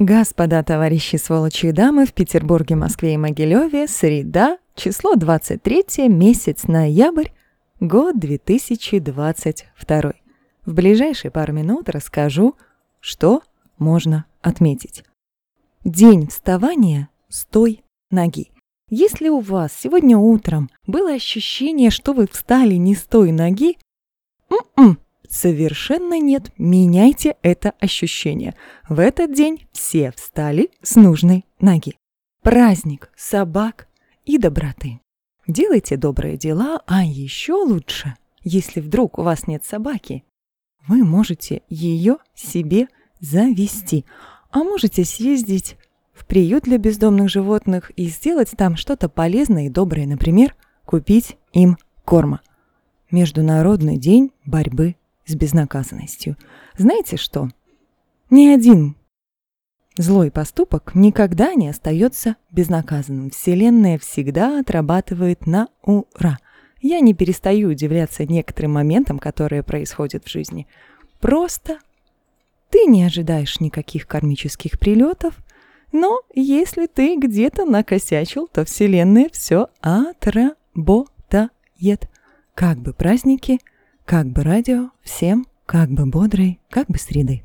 Господа, товарищи, сволочи и дамы, в Петербурге, Москве и Могилеве, среда, число 23, месяц ноябрь, год 2022. В ближайшие пару минут расскажу, что можно отметить. День вставания с той ноги. Если у вас сегодня утром было ощущение, что вы встали не с той ноги, м-м, Совершенно нет, меняйте это ощущение. В этот день все встали с нужной ноги. Праздник собак и доброты. Делайте добрые дела, а еще лучше, если вдруг у вас нет собаки, вы можете ее себе завести, а можете съездить в приют для бездомных животных и сделать там что-то полезное и доброе, например, купить им корма. Международный день борьбы с безнаказанностью. Знаете что? Ни один злой поступок никогда не остается безнаказанным. Вселенная всегда отрабатывает на ура. Я не перестаю удивляться некоторым моментам, которые происходят в жизни. Просто ты не ожидаешь никаких кармических прилетов, но если ты где-то накосячил, то Вселенная все отработает. Как бы праздники как бы радио, всем как бы бодрой, как бы среды.